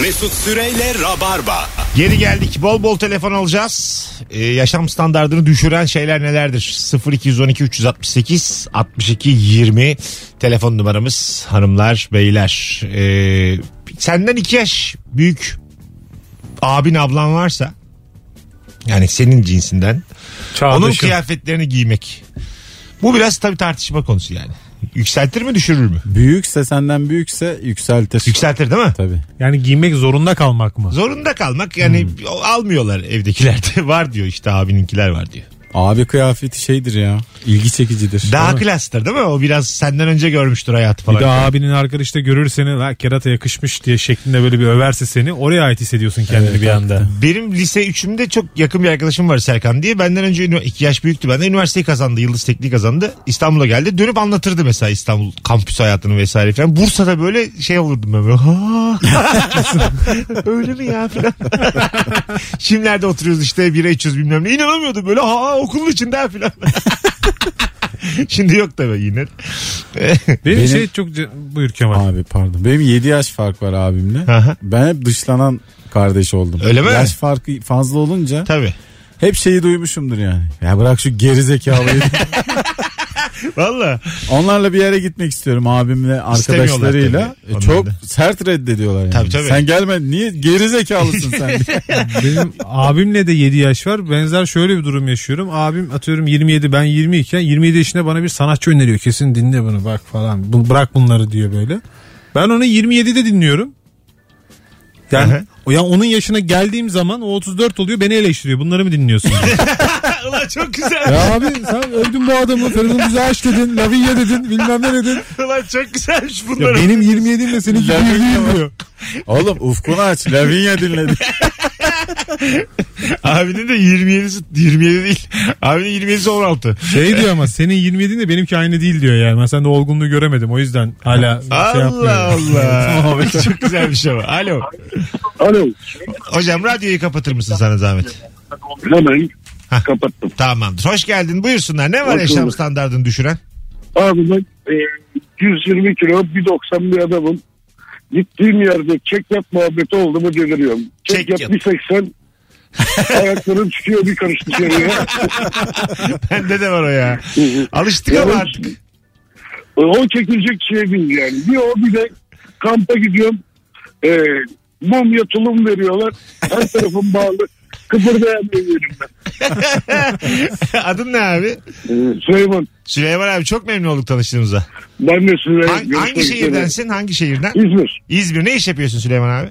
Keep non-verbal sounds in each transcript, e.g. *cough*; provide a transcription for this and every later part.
Mesut Süreyle Rabarba. Geri geldik. Bol bol telefon alacağız. Ee, yaşam standartını düşüren şeyler nelerdir? 0212 368 62 20 telefon numaramız hanımlar beyler. Ee, senden iki yaş büyük abin ablan varsa yani senin cinsinden onun Çağdaşım. kıyafetlerini giymek. Bu biraz tabii tartışma konusu yani. Yükseltir mi düşürür mü? Büyükse senden büyükse yükseltir. Yükseltir değil mi? Tabii. Yani giymek zorunda kalmak mı? Zorunda kalmak yani almıyorlar evdekilerde. *laughs* var diyor işte abininkiler var diyor. Abi kıyafeti şeydir ya. ilgi çekicidir. Daha Değil klastır değil mi? O biraz senden önce görmüştür hayatı falan. Bir de abinin arkadaşı da görür seni "La kerata yakışmış diye şeklinde böyle bir överse seni oraya ait hissediyorsun kendini Evet, bir anda. Benim lise 3'ümde çok yakın bir arkadaşım var Serkan diye. Benden önce ünivers- iki yaş büyüktü benden. Üniversiteyi kazandı. Yıldız Tekniği kazandı. İstanbul'a geldi. Dönüp anlatırdı mesela İstanbul kampüs hayatını vesaire falan. Bursa'da böyle şey olurdum ben böyle. "Ha." *laughs* Öyle mi ya falan. *laughs* Şimdilerde oturuyoruz işte bira içiyoruz bilmem ne. İnanamıyordum böyle. Ha okulun içinde ha falan. *laughs* Şimdi yok tabii yine. Benim, Benim- şey çok buyur Kemal. Abi pardon. Benim 7 yaş fark var abimle. Aha. ben hep dışlanan kardeş oldum. Öyle mi? Yaş farkı fazla olunca tabii. hep şeyi duymuşumdur yani. Ya bırak şu geri zekalıyı. *laughs* Valla. Onlarla bir yere gitmek istiyorum abimle arkadaşlarıyla. E, Çok da. sert reddediyorlar yani. Tabii, tabii. Sen gelme niye geri zekalısın sen. *laughs* Benim abimle de 7 yaş var. Benzer şöyle bir durum yaşıyorum. Abim atıyorum 27 ben 20 iken 27 yaşında bana bir sanatçı öneriyor. Kesin dinle bunu bak falan. Bu, bırak bunları diyor böyle. Ben onu 27'de dinliyorum. Aha. o ya onun yaşına geldiğim zaman o 34 oluyor beni eleştiriyor. Bunları mı dinliyorsun? *laughs* Ulan çok güzel. ya abi sen övdün bu adamı. Feridun Güzel dedin. Lavinia dedin. Bilmem ne dedin. Ulan çok güzelmiş Ya bunlar. benim 27'im de seninki bir değil diyor. Oğlum ufkunu aç. Lavinia dinledi. *laughs* *laughs* Abinin de 27'si 27 değil. Abinin 27'si 16. Şey diyor ama senin 27'in de benimki aynı değil diyor yani. Ben sende olgunluğu göremedim. O yüzden hala şey Allah yapmıyorum. Allah. *laughs* *laughs* çok güzelmiş ama. Alo. Alo. Hocam radyoyu kapatır mısın sana zahmet? Hemen Hah. kapattım. Tamamdır. Hoş geldin. Buyursunlar. Ne var Hoş yaşam bulduk. standartını düşüren? Abi ben e, 120 kilo 1.90 bir adamım. Gittiğim yerde check yap muhabbeti oldu mu deliriyorum. Check yap yap. 1.80 *laughs* ayaklarım çıkıyor bir karış dışarıya. *laughs* Bende de var o ya. Alıştık ama artık. o çekilecek şey değil yani. Bir o bir de kampa gidiyorum. E, mum tulum veriyorlar. Her tarafım bağlı. Kıpırdayamıyorum ben. *laughs* Adın ne abi? E, Süleyman Süleyman abi çok memnun olduk tanıştığımıza. ben de Süleyman. Hangi, hangi Görüşmek üzere. şehirdensin? Hangi şehirden? İzmir. İzmir. Ne iş yapıyorsun Süleyman abi?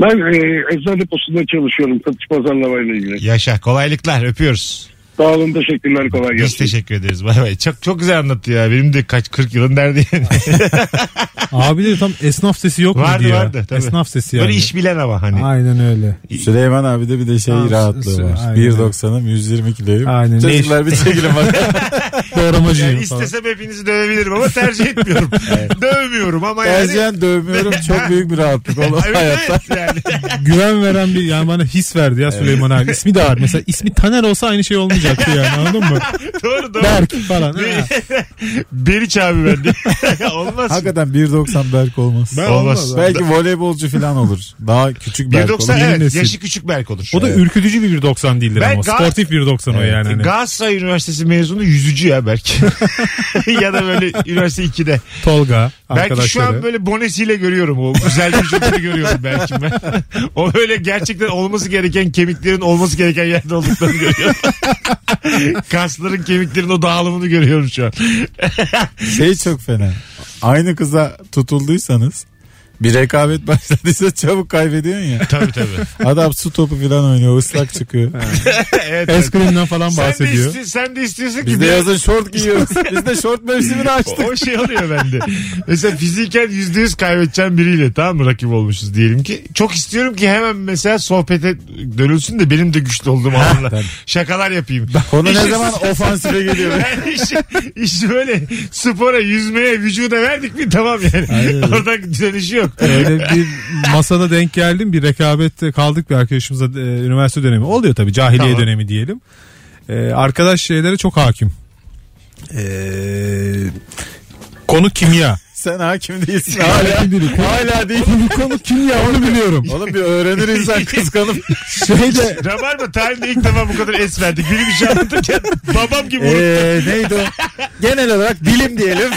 Ben e, eczane deposunda çalışıyorum. Satış pazarlamayla ilgili. Yaşa. Kolaylıklar. Öpüyoruz. Sağ olun teşekkürler kolay Biz gelsin. teşekkür ederiz. Bay bay. Çok çok güzel anlattı ya. Benim de kaç 40 yılın derdi yani. *laughs* Abi de tam esnaf sesi yok mu vardı diyor. vardı. Tabii. Esnaf sesi yani. Böyle iş bilen ama hani. Aynen öyle. Süleyman abi de bir de şey Aa, rahatlığı var. aynen. 1.90'ım 120 kiloyum. Aynen. Çocuklar bir çekilin bak. *laughs* Doğramacıyım Yani falan. istesem hepinizi dövebilirim ama tercih etmiyorum. *laughs* Dövmüyorum ama yani. Tercihen dövmüyorum. Çok büyük bir rahatlık oğlum Evet, hayatta. evet yani. Güven veren bir yani bana his verdi ya Süleyman abi. İsmi de var. Mesela ismi Taner olsa aynı şey olmayacaktı yani anladın mı? *laughs* doğru doğru. Berk falan. ha. *laughs* Beriç abi ben de. *laughs* Olmaz. Hakikaten 1.90 Berk olmaz. Ben Olmaz. olmaz. Belki voleybolcu falan olur. Daha küçük Berk 1.90 olur. Yeni evet nesil. yaşı küçük Berk olur. O da ürkütücü bir 1.90 değildir Ben ama. Gal- Sportif 1.90 o yani. Hani. Galatasaray Üniversitesi mezunu yüzücü ya Berk. ya da böyle üniversite 2'de. Tolga Belki şu arkadaşları. an böyle bonesiyle görüyorum o güzel vücudunu görüyorum belki ben. o böyle gerçekten olması gereken kemiklerin olması gereken yerde olduklarını görüyorum. *laughs* Kasların kemiklerin o dağılımını görüyorum şu an. Şey çok fena. Aynı kıza tutulduysanız bir rekabet *laughs* başladıysa çabuk kaybediyorsun ya. Tabii tabii. Adam su topu falan oynuyor ıslak çıkıyor. *laughs* evet. Eskrimden falan Sen de, bahsediyor. sen de istiyorsun ki Biz de bir- yazın şort giyiyoruz. *laughs* Biz de şort mevsimini açtık. o şey oluyor bende. Mesela fiziken yüzde yüz kaybedeceğim biriyle tamam mı rakip olmuşuz diyelim ki. Çok istiyorum ki hemen mesela sohbete dönülsün de benim de güçlü olduğum anla. Şakalar yapayım. Konu ne İşi- zaman ofansife geliyor. Yani işi, işi böyle spora, yüzmeye, vücuda verdik mi tamam yani. Aynen. Orada dönüşü yok. Öyle bir masada denk geldim bir rekabette kaldık bir arkadaşımızla e, üniversite dönemi oluyor tabii cahiliye Tamam. dönemi diyelim. E, arkadaş şeylere çok hakim. E, konu kimya. *laughs* Sen hakim değilsin. Hala, Hakim değilim. hala değil. Konu kim ya onu biliyorum. Oğlum bir öğrenir insan kıskanıp. *laughs* Şeyde Rabarba tarihinde ilk defa bu kadar es verdik. Biri bir şey anlatırken babam gibi unuttum. Eee neydi o? *laughs* Genel olarak bilim diyelim.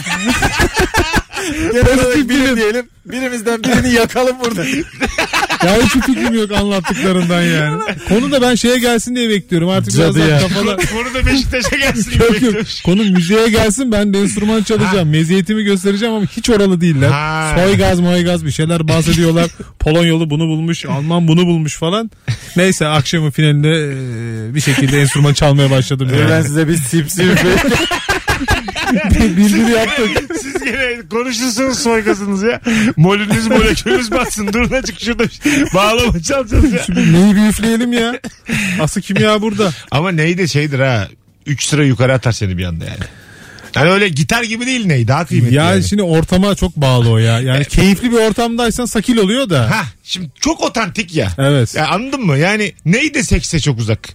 Genel bilim diyelim. Birimizden birini yakalım burada. *laughs* ya hiçbir fikrim yok anlattıklarından yani. Konu da ben şeye gelsin diye bekliyorum. Artık Cadı biraz ya. kafalar. *laughs* Konu da Beşiktaş'a gelsin. Yok yok. bekliyormuş. Konu müziğe gelsin ben de enstrüman çalacağım. Meziyetimi göstereceğim ama hiç oralı değiller. Ha. Soygaz moygaz bir şeyler bahsediyorlar. *laughs* Polonyalı bunu bulmuş, Alman bunu bulmuş falan. Neyse akşamın finalinde bir şekilde enstrüman çalmaya başladım. Ben Yani. size bir sipsi üfleyeyim. Bildiri yaptık. Siz gene konuşursunuz soygasınız ya. Molünüz molekülünüz batsın. Durun açık şurada bağlama çalacağız ya. Neyi bir üfleyelim ya. Asıl kimya burada. Ama ney de şeydir ha. 3 sıra yukarı atar seni bir anda yani. Yani öyle gitar gibi değil ney daha kıymetli. Ya yani. şimdi ortama çok bağlı o ya. Yani keyifli bir ortamdaysan sakil oluyor da. Ha şimdi çok otantik ya. Evet. Ya anladın mı? Yani ney de sekse çok uzak.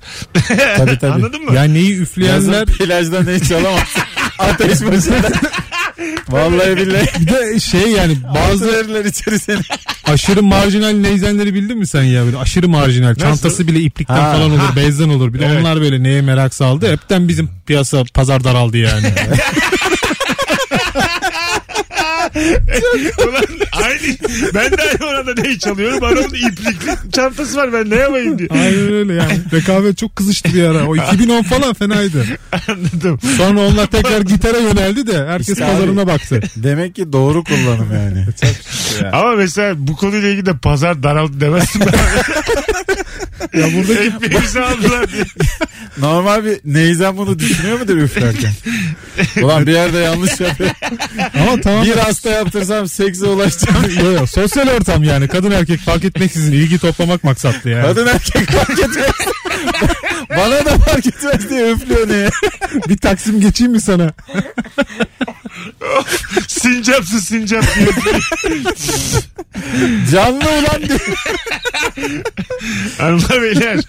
Tabii tabii. *laughs* Anladın mı? Ya neyi üfleyenler Yazın plajda ne çalamazsın. Ateş başında. *laughs* Vallahi billahi. bir de şey yani Bazı verirler içeri seni. aşırı marjinal neyzenleri bildin mi sen ya böyle aşırı marjinal çantası bile iplikten Ha, falan olur ha. bezden olur bir de Evet. onlar böyle neye merak saldı hepten bizim piyasa pazar daraldı yani. *laughs* Ulan aynı. Ben de aynı oranda ney çalıyorum. Onun iplikli çantası var. Ben ne yapayım diye. Aynen öyle yani rekabet çok kızıştı bir ara o *laughs* 2010 falan fenaydı. Anladım. Sonra onlar tekrar gitara yöneldi de herkes İşte pazarına abi. baktı. Demek ki doğru kullanım yani. Ama mesela bu konuyla ilgili de pazar daraldı demezsin ben. *laughs* Ya buradaki Hepimizi aldılar diye. *laughs* Normal bir neyzen bunu düşünüyor mudur üflerken? Ulan bir yerde yanlış yapıyor. ama tamam. Bir hasta yaptırsam sekse ulaşacağım. Yo, yo, sosyal ortam yani kadın erkek fark etmeksizin ilgi toplamak maksatlı yani. Kadın erkek fark etmez. Bana da fark etmez diye üflüyor ne? Bir taksim geçeyim mi sana? *laughs* Sincapsız sincap diye. Canlı ulan diye. Hanımlar beyler.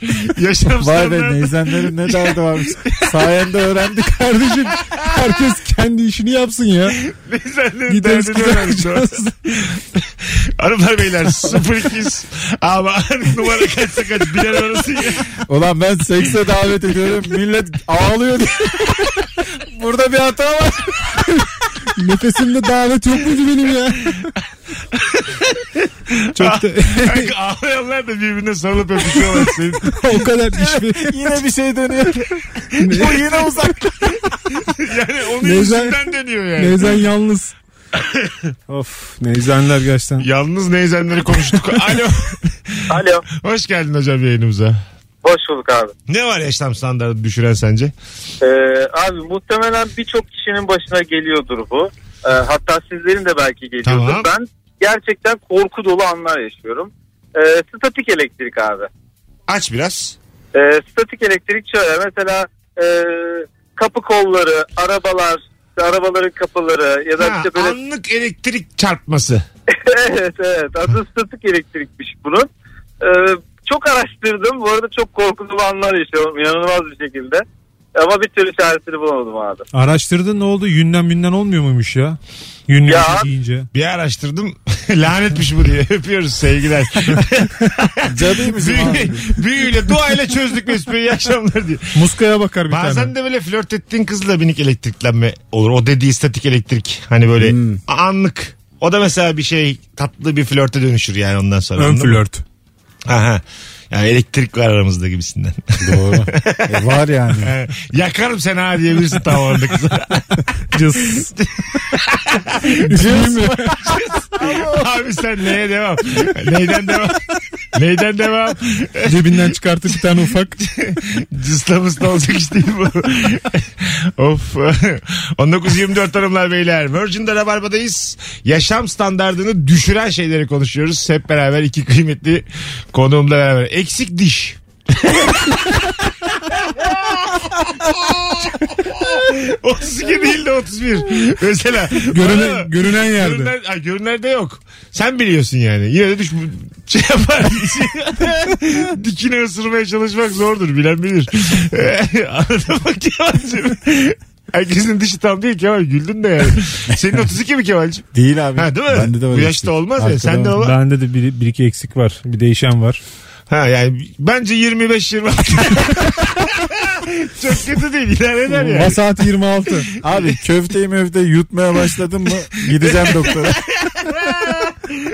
Yaşam Vay be standartı. neyzenlerin ne derdi varmış. Sayende öğrendik. Kardeşim herkes kendi işini yapsın ya. Neyzenlerin Gideriz derdini öğrenmiş. kızartacağız. Hanımlar beyler 0200 ama numara kaçsa kaç bilen arası ya. Ulan ben sekse davet ediyorum. Millet ağlıyor diye. Burada bir hata var. Nefesimde davet yok muydu benim ya? Çok da Kanka ağlayanlar da birbirine sarılıp öpüşüyorlar senin. *laughs* o kadar iş ve Yine bir şey dönüyor. Bu yine uzak. Yani onun Neyzen- yüzünden dönüyor yani. Neyzen yalnız. of Neyzenler gerçekten. Yalnız neyzenleri konuştuk. Alo. Alo. Hoş geldin hocam yayınımıza. Hoş bulduk abi. Ne var yaşam standartı düşüren sence? Ee, abi muhtemelen birçok kişinin başına geliyordur bu. Ee, hatta sizlerin de belki geliyordur. Tamam. Ben gerçekten korku dolu anlar yaşıyorum. Ee, statik elektrik abi. Aç biraz. Ee, statik elektrik şöyle mesela e, kapı kolları, arabalar, işte arabaların kapıları ya da Ha, işte böyle anlık elektrik çarpması. *laughs* evet evet adı statik elektrikmiş bunun. Ee, çok araştırdım. Bu arada çok korkulu anlar yaşıyorum inanılmaz bir şekilde. Ama bir türlü çaresini bulamadım abi. Araştırdın ne oldu? Yünden münden olmuyor muymuş ya? Yünlen Ya. deyince. Bir araştırdım. *laughs* Lanetmiş bu diye. Öpüyoruz sevgiler. *laughs* Cadıymışım abi. Büyü, büyüyle duayla çözdük Mesut Bey. İyi akşamlar diye. Muskaya bakar bir Bazen tane. de böyle flört ettiğin kızla minik elektriklenme olur. O dediği statik elektrik. Hani böyle Hmm. anlık. O da mesela bir şey tatlı bir flörte dönüşür yani ondan sonra. Ön anladın mı? Aha. Yani elektrik var aramızda gibisinden. Doğru. *laughs* E, var yani. Yakarım seni ha diyebilirsin tam orada kıza. Cız. Üfleyeyim mi? Sen neye devam? Neyden devam? Neyden devam? Cebinden çıkartıp bir tane ufak. Cısla mısla olacak iş değil bu. of. 19.24 hanımlar beyler. Virgin'de Rabarba'dayız. Yaşam standartını düşüren şeyleri konuşuyoruz. Hep beraber iki kıymetli konuğumla beraber. Eksik diş. *laughs* ...32 değil de 31. Mesela. Görünen, görünen yerde. Görünler, ay, görünlerde yok. Sen biliyorsun yani. Yine de düş *laughs* şey yapar. *laughs* Dikine ısırmaya çalışmak zordur. Bilen bilir. Anladın mı Kemal'cim? Herkesin dışı tam değil Kemal güldün de yani. Senin 32 mi Kemal'cim? Değil abi. Ha değil mi? Bende de var Bu yaşta eksik. olmaz ya. Arkada Sen de var. o- Bende de bir, bir iki eksik var. Bir değişen var. Ha yani bence 25-26. *laughs* Çok kötü değil idare eder yani. Vasat 26. *laughs* Abi köfteyi möfteyi yutmaya başladın mı gideceğim doktora. *laughs*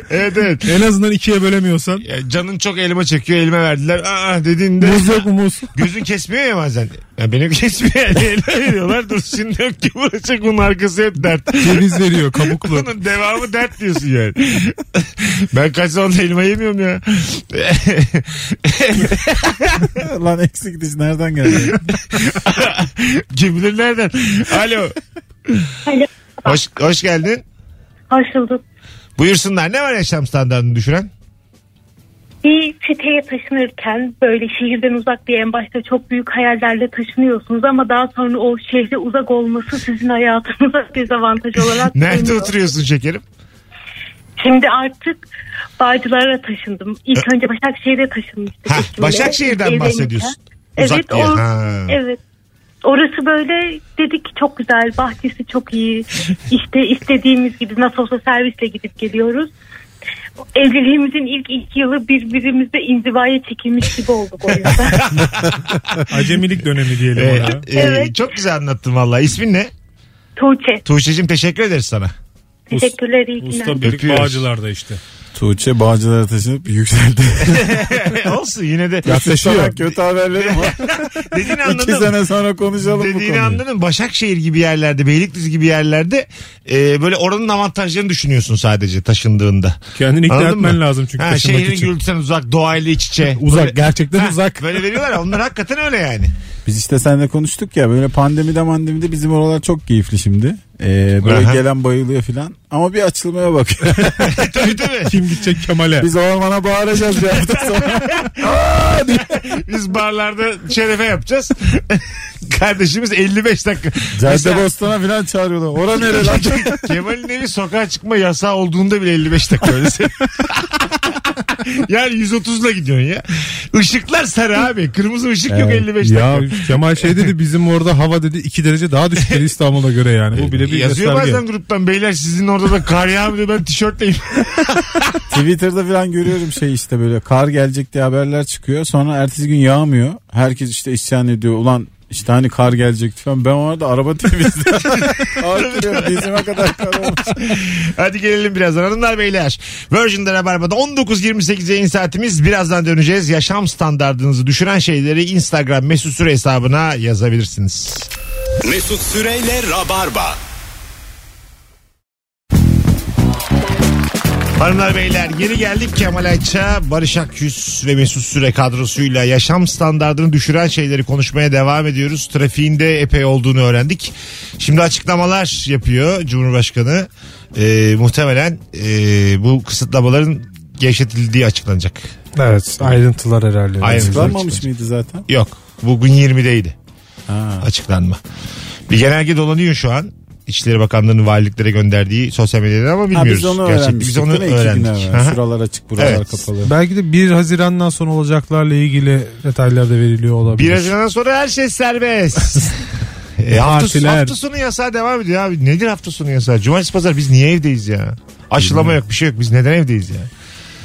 Evet evet. en azından ikiye bölemiyorsan. Ya canın çok elma çekiyor elime verdiler. Aa dediğinde Muz yok mu muz? gözün kesmiyor ya bazen. Ya benim kesmiyor yani *laughs* elma veriyorlar. Dur şimdi yok ki vuracak bunun arkası hep dert. Ceviz veriyor kabuklu. Bunun devamı dert diyorsun yani. ben kaç zamandır elma yemiyorum ya. *laughs* Lan eksik diş nereden geldi? *laughs* Kim bilir nereden? Alo. Alo. Hoş, hoş geldin. Hoş bulduk. Buyursunlar. Ne var yaşam standartını düşüren? Bir siteye taşınırken böyle şehirden uzak diye en başta çok büyük hayallerle taşınıyorsunuz ama daha sonra o şehre uzak olması sizin hayatınıza *laughs* dezavantaj olarak Nerede dönüyor. oturuyorsun şekerim? Şimdi artık Bağcılar'a taşındım. İlk önce Başakşehir'e taşınmıştık. Ha, eşimle. Başakşehir'den Evlenirken. bahsediyorsun. Uzak Evet, diye. o- Ha. evet. Orası böyle dedik çok güzel, bahçesi çok iyi. İşte istediğimiz gibi nasıl olsa servisle gidip geliyoruz. Evliliğimizin ilk iki yılı birbirimizde inzivaya çekilmiş gibi olduk o yüzden. *laughs* Acemilik dönemi diyelim Ee, ona. e, Evet. Çok güzel anlattın valla. İsmin ne? Tuğçe. Tuğçe'cim teşekkür ederiz sana. Teşekkürler iyi günler. Usta birlik Öpüyoruz. Bağcılar'da işte. Tuğçe Bağcılar'a taşınıp yükseldi. *laughs* Olsun yine de Sana kötü haberlerim var. *laughs* dediğini İki anladım. sene sonra konuşalım bu Dediğini konuyu. anladım. Başakşehir gibi yerlerde, Beylikdüzü gibi yerlerde e, böyle oranın avantajlarını düşünüyorsun sadece taşındığında. Kendini ikna Anladın etmen mı? lazım çünkü Ha, taşınmak şehrin için. gürültüsünden uzak, doğayla iç içe. Uzak Böyle- gerçekten Ha, uzak. Böyle veriyorlar ya onlar hakikaten öyle yani. Biz işte seninle konuştuk ya böyle pandemide mandemide bizim oralar çok keyifli şimdi. Ee, böyle Aha. gelen bayılıyor filan. Ama bir açılmaya bakıyor. *laughs* tabii tabii. Kim gidecek Kemal'e? Biz ormana bağıracağız bir hafta sonra. *laughs* Biz barlarda şerefe yapacağız. *laughs* Kardeşimiz 55 dakika. Cadde Bostan'a filan çağırıyorlar. Ora nere lan? Kemal'in evi sokağa çıkma yasağı olduğunda bile 55 dakika öyle. Yani 130'la gidiyorsun ya. Işıklar sarı abi. Kırmızı ışık yok Evet. 55 dakika. Ya Kemal şey dedi bizim orada hava dedi 2 derece daha düşük dedi İstanbul'a göre yani. Bu bile bir Yazıyor gösterge. bazen gruptan beyler sizin orada da kar yağmıyor diyor ben tişörtleyim. *laughs* Twitter'da filan görüyorum şey işte böyle kar gelecek diye haberler çıkıyor. Sonra ertesi gün yağmıyor. Herkes işte isyan ediyor. Ulan işte hani kar gelecekti falan. Ben orada araba temizliyorum. *laughs* Artırıyorum dizime kadar kar olmuş. Hadi gelelim birazdan hanımlar beyler. Virgin'de Rabarba'da 19.28 yayın saatimiz. Birazdan döneceğiz. Yaşam standartınızı düşüren şeyleri Instagram mesut süre hesabına yazabilirsiniz. Mesut Süreyle Rabarba. Hanımlar beyler geri geldik Kemal Ayça, Barış Akyüz ve Mesut Süre kadrosuyla yaşam standartını düşüren şeyleri konuşmaya devam ediyoruz. Trafiğinde epey olduğunu öğrendik. Şimdi açıklamalar yapıyor Cumhurbaşkanı. Ee, muhtemelen ee, bu kısıtlamaların gevşetildiği açıklanacak. Evet ayrıntılar herhalde. Ayrıntılar. Açıklanmamış mıydı zaten? Yok bugün 20'deydi Ha. açıklanma. Bir genelge dolanıyor şu an. İçişleri Bakanlığı'nın valiliklere gönderdiği sosyal medyada ama Ha, bilmiyoruz. biz onu Gerçekten öğrenmiştik. Biz onu öğrendik. Şuralar açık buralar Evet. kapalı. Belki de 1 Haziran'dan sonra olacaklarla ilgili detaylar da veriliyor olabilir. 1 Haziran'dan sonra her şey serbest. *laughs* e, hafta, hafta sonu yasağı devam ediyor abi. Nedir hafta sonu yasağı? Cumartesi pazar biz niye evdeyiz ya? Aşılama yok bir şey yok. Biz neden evdeyiz ya?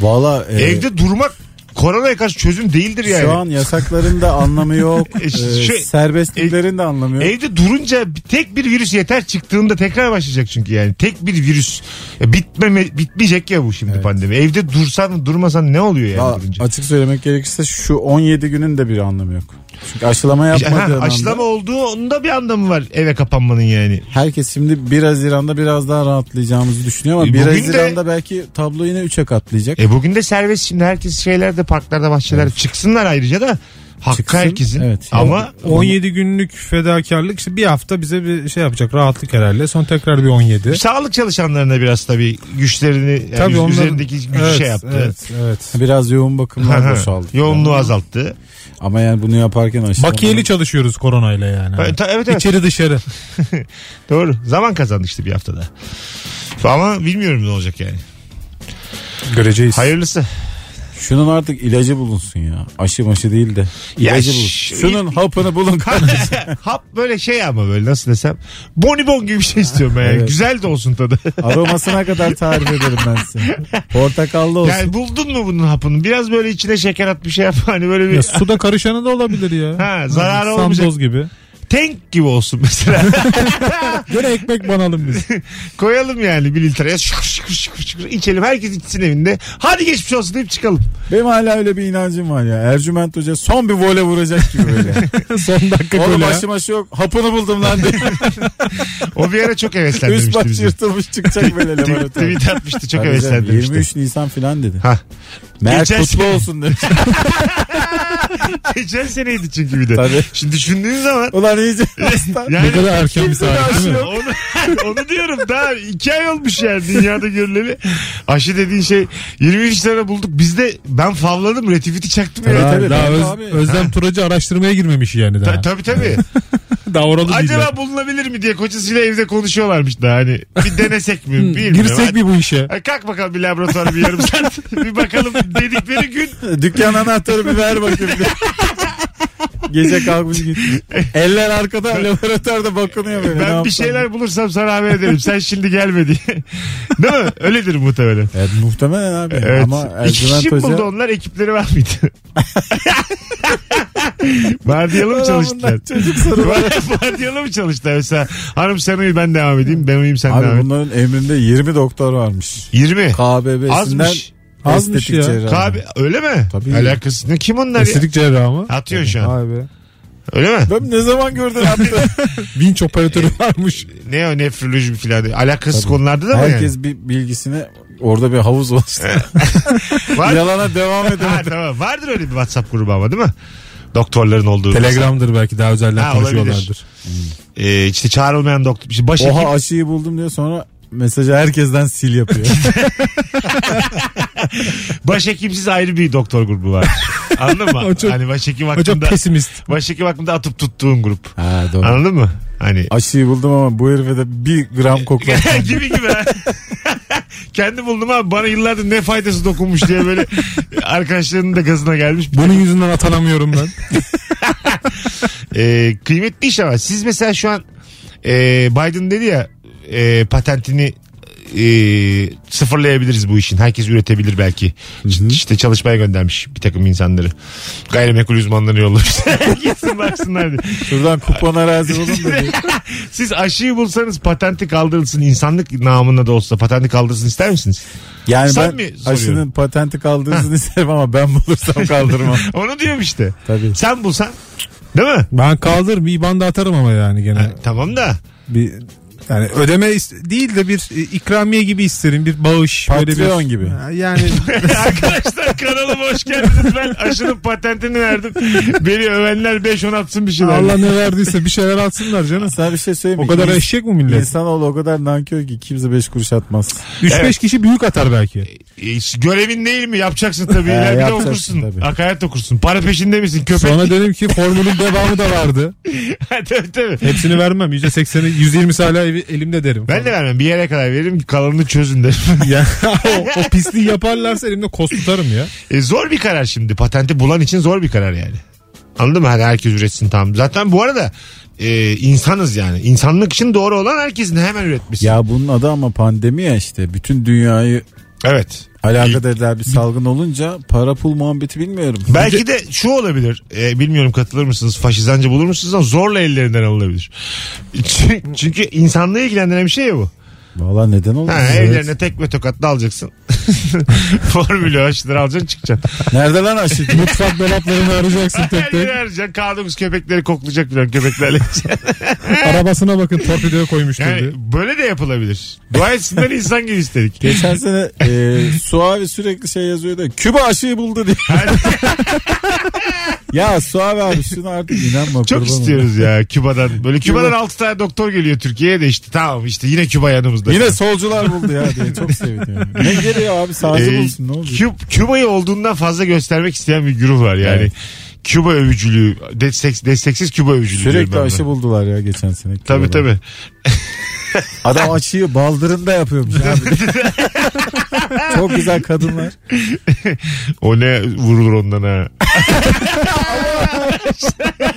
Valla e, Evde durmak koronaya karşı çözüm değildir yani. şu an yasakların da anlamı yok. *laughs* E, e, şu- serbestliklerin de anlamı yok. Evde durunca tek bir virüs yeter çıktığında tekrar başlayacak çünkü yani. Tek bir virüs. Ya bitmeme, bitmeyecek ya bu şimdi Evet. pandemi. Evde dursan durmasan ne oluyor yani Valla durunca? açık söylemek gerekirse şu 17 günün de bir anlamı yok. Çünkü aşılama Ha, yapmadığın aşılama anda olduğu onda bir anlamı var eve kapanmanın yani. herkes şimdi 1 Haziran'da biraz daha rahatlayacağımızı düşünüyor ama E, 1 bugün de- Haziran'da belki tablo yine 3'e katlayacak. E bugün de serbest şimdi herkes şeylerde parklarda bahçelerde çıksınlar ayrıca da hakkı Çıksın, herkesin. evet. Ama 17 günlük fedakarlık işte bir hafta bize bir şey yapacak rahatlık herhalde. Son tekrar bir 17. sağlık çalışanlarına biraz tabii güçlerini yani Tabii onların- üzerindeki gücü evet, şey yaptı. Evet, evet. Biraz yoğun bakımlar boşaldı. Yoğunluğu azalttı. Ama yani bunu yaparken aşılama. Bakiyeli çalışıyoruz koronayla yani. Evet, ta- evet, evet. İçeri dışarı. *laughs* Doğru. Zaman kazandı işte bir haftada. Ama bilmiyorum ne olacak yani. Göreceğiz. Hayırlısı. Şunun artık ilacı bulunsun ya. Aşı maşı değil de. İlacı ş- bulunsun. Şunun hapını bulun kardeşim. *laughs* Hap böyle şey ama böyle nasıl desem. Bonibon gibi bir şey istiyorum ben. yani. Evet. Güzel de olsun tadı. *laughs* Aromasına kadar tarif ederim ben size. Portakallı olsun. yani buldun mu bunun hapını? Biraz böyle içine şeker at bir şey yap. *laughs* Hani böyle bir Ya suda karışanı da olabilir ya. Ha, zararı Sandoz olmayacak. gibi. Tank gibi olsun mesela. *laughs* Gene ekmek banalım biz. *laughs* Koyalım yani bir litreye şıkır şıkır şıkır şıkır içelim. Herkes içsin evinde. Hadi geçmiş olsun deyip çıkalım. Benim hala öyle bir inancım var ya. Ercüment Hoca son bir vole vuracak gibi böyle. *laughs* Son dakika Oğlum ha. başı yok. Hapını buldum lan diye. O bir ara çok Üst heveslendirmişti baş bizi. yırtılmış çıkacak böyle laboratuvar. tweet atmıştı çok heveslendirmişti. 23 Nisan filan dedi. Ha. Mert Geçen kutlu olsun demiş. *laughs* Geçen seneydi çünkü bir de. Tabii. Şimdi düşündüğün zaman Ulan iyice *laughs* yani Ne kadar erken bir saat değil mi? onu, *laughs* onu diyorum daha iki ay olmuş yani dünyada görüleli. Aşı dediğin şey 23 lira bulduk. Biz de ben favladım retiviti çaktım ya. Daha, tabii, daha tabii Öz- abi. Özlem Turacı araştırmaya girmemiş yani daha. Ta- tabii tabii. *laughs* daha oralı. Acaba bulunabilir mi diye kocasıyla evde konuşuyorlarmış da hani bir denesek mi bilmiyorum. Girsek mi bu işe? Hadi kalk bakalım bir laboratuvar bir yarım saat. *laughs* bir bakalım dedikleri gün Dükkan anahtarı bir ver bakayım. *laughs* Gece kalkmış gitmiş. *laughs* Eller arkada laboratuvarda bakınıyor böyle. Ben bir şeyler bulursam sana haber ederim. Sen şimdi gelme diye. *laughs* Değil mi? Öyledir muhtemelen. Evet muhtemelen abi. Evet. Ama İki Ercüment kişi mi buldu Hoca... onlar ekipleri var mıydı? *laughs* Vardiyalı mı çalıştılar? Çocuk. Vardiyalı mı çalıştılar mesela? Hanım sen uyu ben devam edeyim. Ben uyuyayım sen devam Abi et. bunların emrinde 20 doktor varmış. 20. KBB'sinden Azmış. Azmış estetik ya. cerrahi. Kabe, öyle mi? Tabii. Alakası ne? Kim onlar ya? Estetik cerrahı mı? Atıyorsun şu an. Vay be. Öyle mi? Ben ne zaman gördün *laughs* abi? Vinç operatörü varmış. Ne o nefroloji falan. Alakasız konularda da mı Herkes bir bilgisini orada bir havuz olsun. *laughs* yani? Var. Yalana devam ha, edemedi. tamam. Vardır öyle bir WhatsApp grubu ama değil mi? Doktorların olduğu. Telegram'dır belki daha özelden Ha, konuşuyorlardır. Ee, işte çağrılmayan doktor. İşte başhekim. Oha aşıyı buldum diyor sonra mesajı herkesten sil yapıyor. *laughs* Başhekimsiz ayrı bir doktor grubu var. Anladın mı? *laughs* O çok- hani başhekim O çok hakkında, pesimist. başhekim hakkında atıp tuttuğun grup. ha doğru. Anladın mı? Hani Aşıyı buldum ama bu herife de bir gram koklatmam. *laughs* gibi gibi ha. Kendi buldum abi bana yıllardır ne faydası dokunmuş diye böyle arkadaşlarının da gazına gelmiş. Bunun yüzünden atanamıyorum ben. Ee, kıymetli iş ama siz mesela şu an e, Biden dedi ya e, patentini e, sıfırlayabiliriz bu işin. Herkes üretebilir belki. İşte çalışmaya göndermiş bir takım insanları. Gayrimenkul uzmanlarını yollamış. *laughs* Gitsin baksınlar diye. Şuradan kupon arazi *laughs* bulun dedi. Siz aşıyı bulsanız patenti kaldırılsın insanlık namına da olsa patenti kaldırılsın ister misiniz? Yani Sen ben mi soruyorum? aşının patenti kaldırsın *laughs* isterim ama ben bulursam kaldırmam. Onu diyorum işte. Tabii. Sen bulsan değil mi? Ben kaldırırım iyi banda atarım ama yani gene. Ha, tamam da Bir yani ödeme değil de bir e, ikramiye gibi isterim bir bağış böyle Patreon bir gibi. Yani *laughs* Arkadaşlar kanalıma hoş geldiniz. Ben aşının patentini verdim. Beni övenler 5-10 atsın bir şeyler. Allah ne verdiyse bir şeyler atsınlar canım. Sana bir şey söyleyeyim O kadar eşek mi millet? İnsanoğlu o kadar nankör ki kimse 5 kuruş atmaz. 3-5 Evet. kişi büyük atar belki. E, görevin değil mi? Yapacaksın tabii. İler bir de okursun. tabii. Hakaret okursun. Para peşinde misin köpek? Sonra dedim ki formülün devamı da vardı. *laughs* tabii tabii. Hepsini vermem. %80'i 120'si hala evi- elimde derim. Ben de vermem. Bir yere kadar veririm. Kalanını çözün derim. *laughs* Ya, o, o pisliği yaparlarsa elimde kos tutarım ya. E, zor bir karar şimdi. Patenti bulan için zor bir karar yani. Anladın mı? Hadi herkes üretsin tamam. Zaten bu arada e, insanız yani. İnsanlık için doğru olan herkesin hemen üretmesi. Ya bunun adı ama pandemi ya işte. Bütün dünyayı Evet. alakadar bir salgın olunca para pul muhabbeti bilmiyorum. Belki de şu olabilir. E, bilmiyorum katılır mısınız? Faşizancı bulur musunuz ama zorla ellerinden alınabilir. *laughs* Çünkü, çünkü insanlığı ilgilendiren bir şey ya bu. Valla neden oldu? Ha, Ellerine tek ve tokatla alacaksın. *laughs* Formülü aşıları alacaksın çıkacaksın. Nerede lan aşı? *laughs* Mutfak dolaplarını arayacaksın tek tek. arayacaksın. K9 köpekleri koklayacak falan köpeklerle. *laughs* Arabasına bakın torpidoya diye. yani böyle de yapılabilir. Dua etsinler insan gibi istedik. Geçen sene e, Suavi sürekli şey yazıyordu. Küba aşıyı buldu diye. ya Suavi abi şunu artık inanma. Çok istiyoruz ya Küba'dan. Böyle Küba'dan 6 tane doktor geliyor Türkiye'ye de işte tamam işte yine Küba yanımızda. Yine solcular buldu ya diye çok seviniyorum. Ne geliyor abi sağcı Ee, bulsun ne? Kü- Küba'yı olduğundan fazla göstermek isteyen bir güruh var yani. Evet. Küba övücülüğü, destek, desteksiz Küba övücülüğü. Sürekli aşı buldular ya geçen sene. Tabii Küba'da. tabii. Adam aşıyı baldırında yapıyormuş abi. *laughs* Çok güzel kadınlar. O ne vurulur ondan ha. *laughs*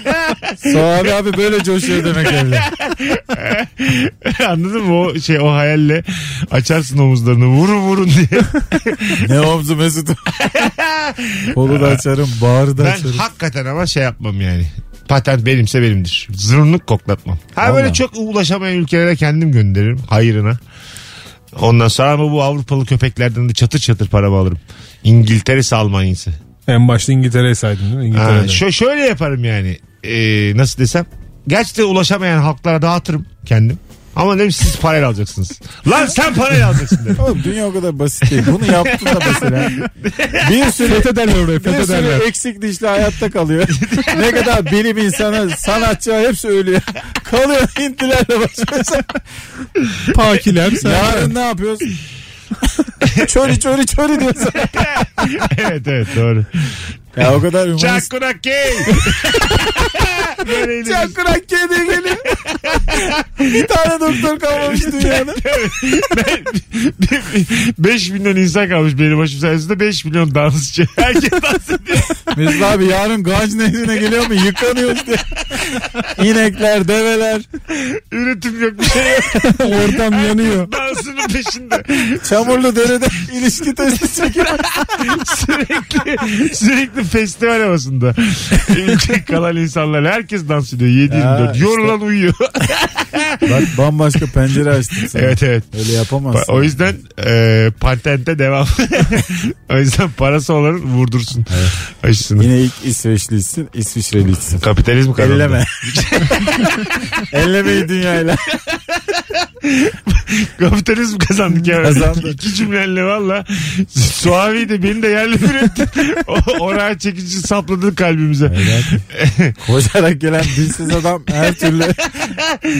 Suavi abi böyle coşuyor demek evde. *laughs* Anladın mı? O şey o hayalle açarsın omuzlarını vurun vurun diye. *laughs* Ne omzu Mesut. *laughs* Kolu da açarım, bağrı da Ben açarım. hakikaten ama şey yapmam yani. Patent benimse benimdir. Zırnık koklatmam. Ha Vallahi. böyle çok ulaşamayan ülkelere kendim gönderirim. Hayırına. Ondan sonra ama bu Avrupalı köpeklerden de çatır çatır paramı alırım. İngiltere'si Almanya'sı. En başta İngiltere'yi saydın değil mi? Ha, şö- şöyle yaparım yani. Ee, nasıl desem. Gerçekten ulaşamayan halklara dağıtırım kendim. Ama dedim siz parayla alacaksınız. Lan sen parayla alacaksın dedim. Oğlum dünya o kadar basit değil. Bunu yaptın da mesela. Bir sürü Fethederler orayı bir sürü fethederler. eksik dişli hayatta kalıyor. ne kadar bilim insanı, sanatçı hepsi ölüyor. Kalıyor Hintlilerle baş başa. Pakiler sen. Yarın ne yapıyoruz? *laughs* çöri çöri çöri diyorsun. *laughs* evet evet doğru. Ya o kadar humanist. Çakkuraki. *laughs* Böyle Çakırak kedi geliyor. *laughs* bir tane doktor kalmamış dünyada. *laughs* 5 milyon insan kalmış benim başım sayesinde 5 milyon dansçı. Herkes dans ediyor. Mesut abi yarın Ganj Nehri'ne geliyor mu? Yıkanıyoruz diye. İnekler, develer. Üretim yok bir şey yok. Ortam yanıyor. Dansının peşinde. Çamurlu derede ilişki testi çekiyor. sürekli sürekli festival havasında. *laughs* Ülke kalan insanlar herkes dans ediyor 7 Ya 24. işte. Yorulan uyuyor. *laughs* Bak bambaşka pencere açtım sana. evet evet. Öyle yapamazsın. O yüzden e, patente devam. *laughs* o yüzden parası olanın vurdursun aşısını. Yine ilk İsveçlisin, İsviçrelisin. Kapitalizm kazandı. Elleme. *laughs* Ellemeyi dünyayla. Kapitalizm kazandık ya. Kazandı. İki cümlenle valla. Suavi de beni de yerle bir etti. Oraya çekici sapladın kalbimize. *laughs* Koşarak gelen dilsiz adam her türlü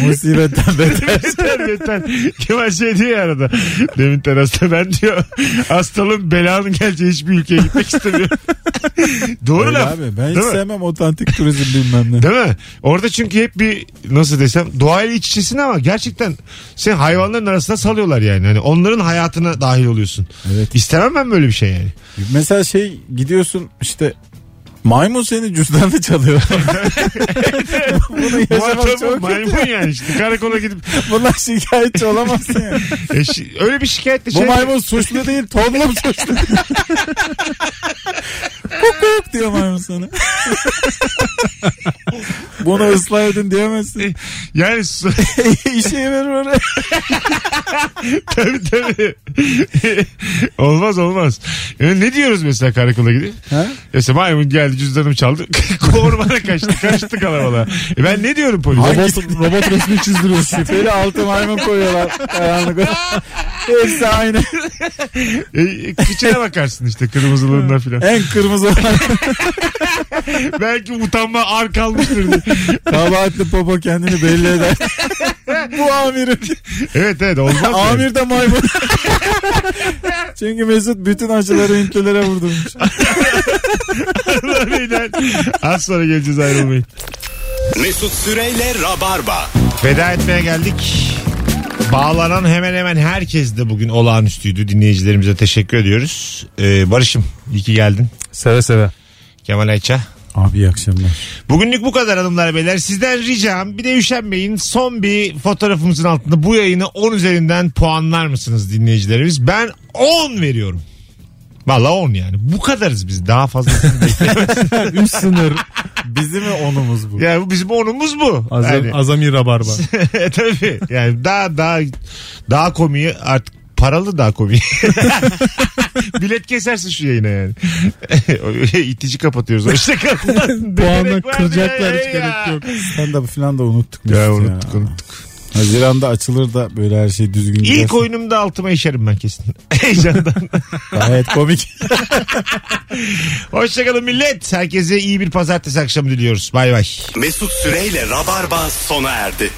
musibetten beter. beter beter. Kemal şey diyor ya arada. Demin terasta ben diyor hastalığın belanın geleceği hiçbir ülkeye gitmek istemiyorum. *laughs* Doğru Öyle laf. abi. Ben hiç Değil mi? sevmem otantik turizm bilmem ne. Değil mi? Orada çünkü hep bir nasıl desem doğayla iç içesin ama gerçekten sen hayvanların arasına salıyorlar yani. Hani onların hayatına dahil oluyorsun. Evet. İstemem ben böyle bir şey yani. Mesela şey gidiyorsun işte maymun seni cüzdanını çalıyor. *laughs* Bunu yaşamak çok maymun yani işte karakola gidip Bunlar şikayetçi olamazsın ya. *laughs* E, şi- öyle bir şikayetle Bu şey maymun suçlu değil toplum suçlu. *laughs* Kuk diyor maymun sana. *laughs* Bunu ıslah edin diyemezsin. yani su- *laughs* İşe verir oraya. *laughs* tabii tabii olmaz olmaz yani ne diyoruz mesela karakola gidip Ha? mesela maymun geldi cüzdanımı çaldı ormana kaçtı kaçtı kalabalığa e ben ne diyorum polise Robot, robot resmi çizdiriyorsun. Şüpheli altı maymun koyuyorlar. Karanlık. Hepsi aynı. e, kıçına bakarsın işte kırmızılığına filan En kırmızı olan *laughs* belki utanma ar kalmıştır diye. kabahatli popo kendini belli eder. *laughs* Bu amirim. evet evet olmaz. *laughs* Amir de maymun. Çünkü Mesut bütün acıları Hintlilere vurdurmuş. Beyler, az sonra geleceğiz ayrılmayın Mesut Süreyle Rabarba. Veda etmeye geldik. Bağlanan hemen hemen herkes de bugün olağanüstüydü. Dinleyicilerimize teşekkür ediyoruz. Ee, Barış'ım iyi ki geldin. Seve seve. Kemal Ayça. Abi iyi akşamlar. Bugünlük bu kadar hanımlar beyler. Sizden ricam bir de üşenmeyin. Son bir fotoğrafımızın altında bu yayını 10 üzerinden puanlar mısınız dinleyicilerimiz? Ben 10 veriyorum. Valla 10 yani. Bu kadarız biz. Daha fazla. *laughs* Üst sınır. Bizim mi onumuz bu? yani bu bizim 10'umuz bu. Azam, Yani- azami rabarba. *laughs* Tabii. Yani daha daha daha komiği artık paralı daha komiği. *laughs* Bilet kesersin şu yayına yani. *laughs* İtici kapatıyoruz. Hoşçakalın. Puanla kıracaklar hiç gerek yok. Stand-up falan da unuttuk. Ya unuttuk unuttuk. Haziran'da açılır da böyle her şey düzgün. İlk oyunumda altıma işerim ben kesin. *laughs* Heyecandan. Gayet komik. *laughs* Hoşçakalın millet. Herkese iyi bir pazartesi akşamı diliyoruz. Bay bay. Mesut Süreyle Rabarba sona erdi.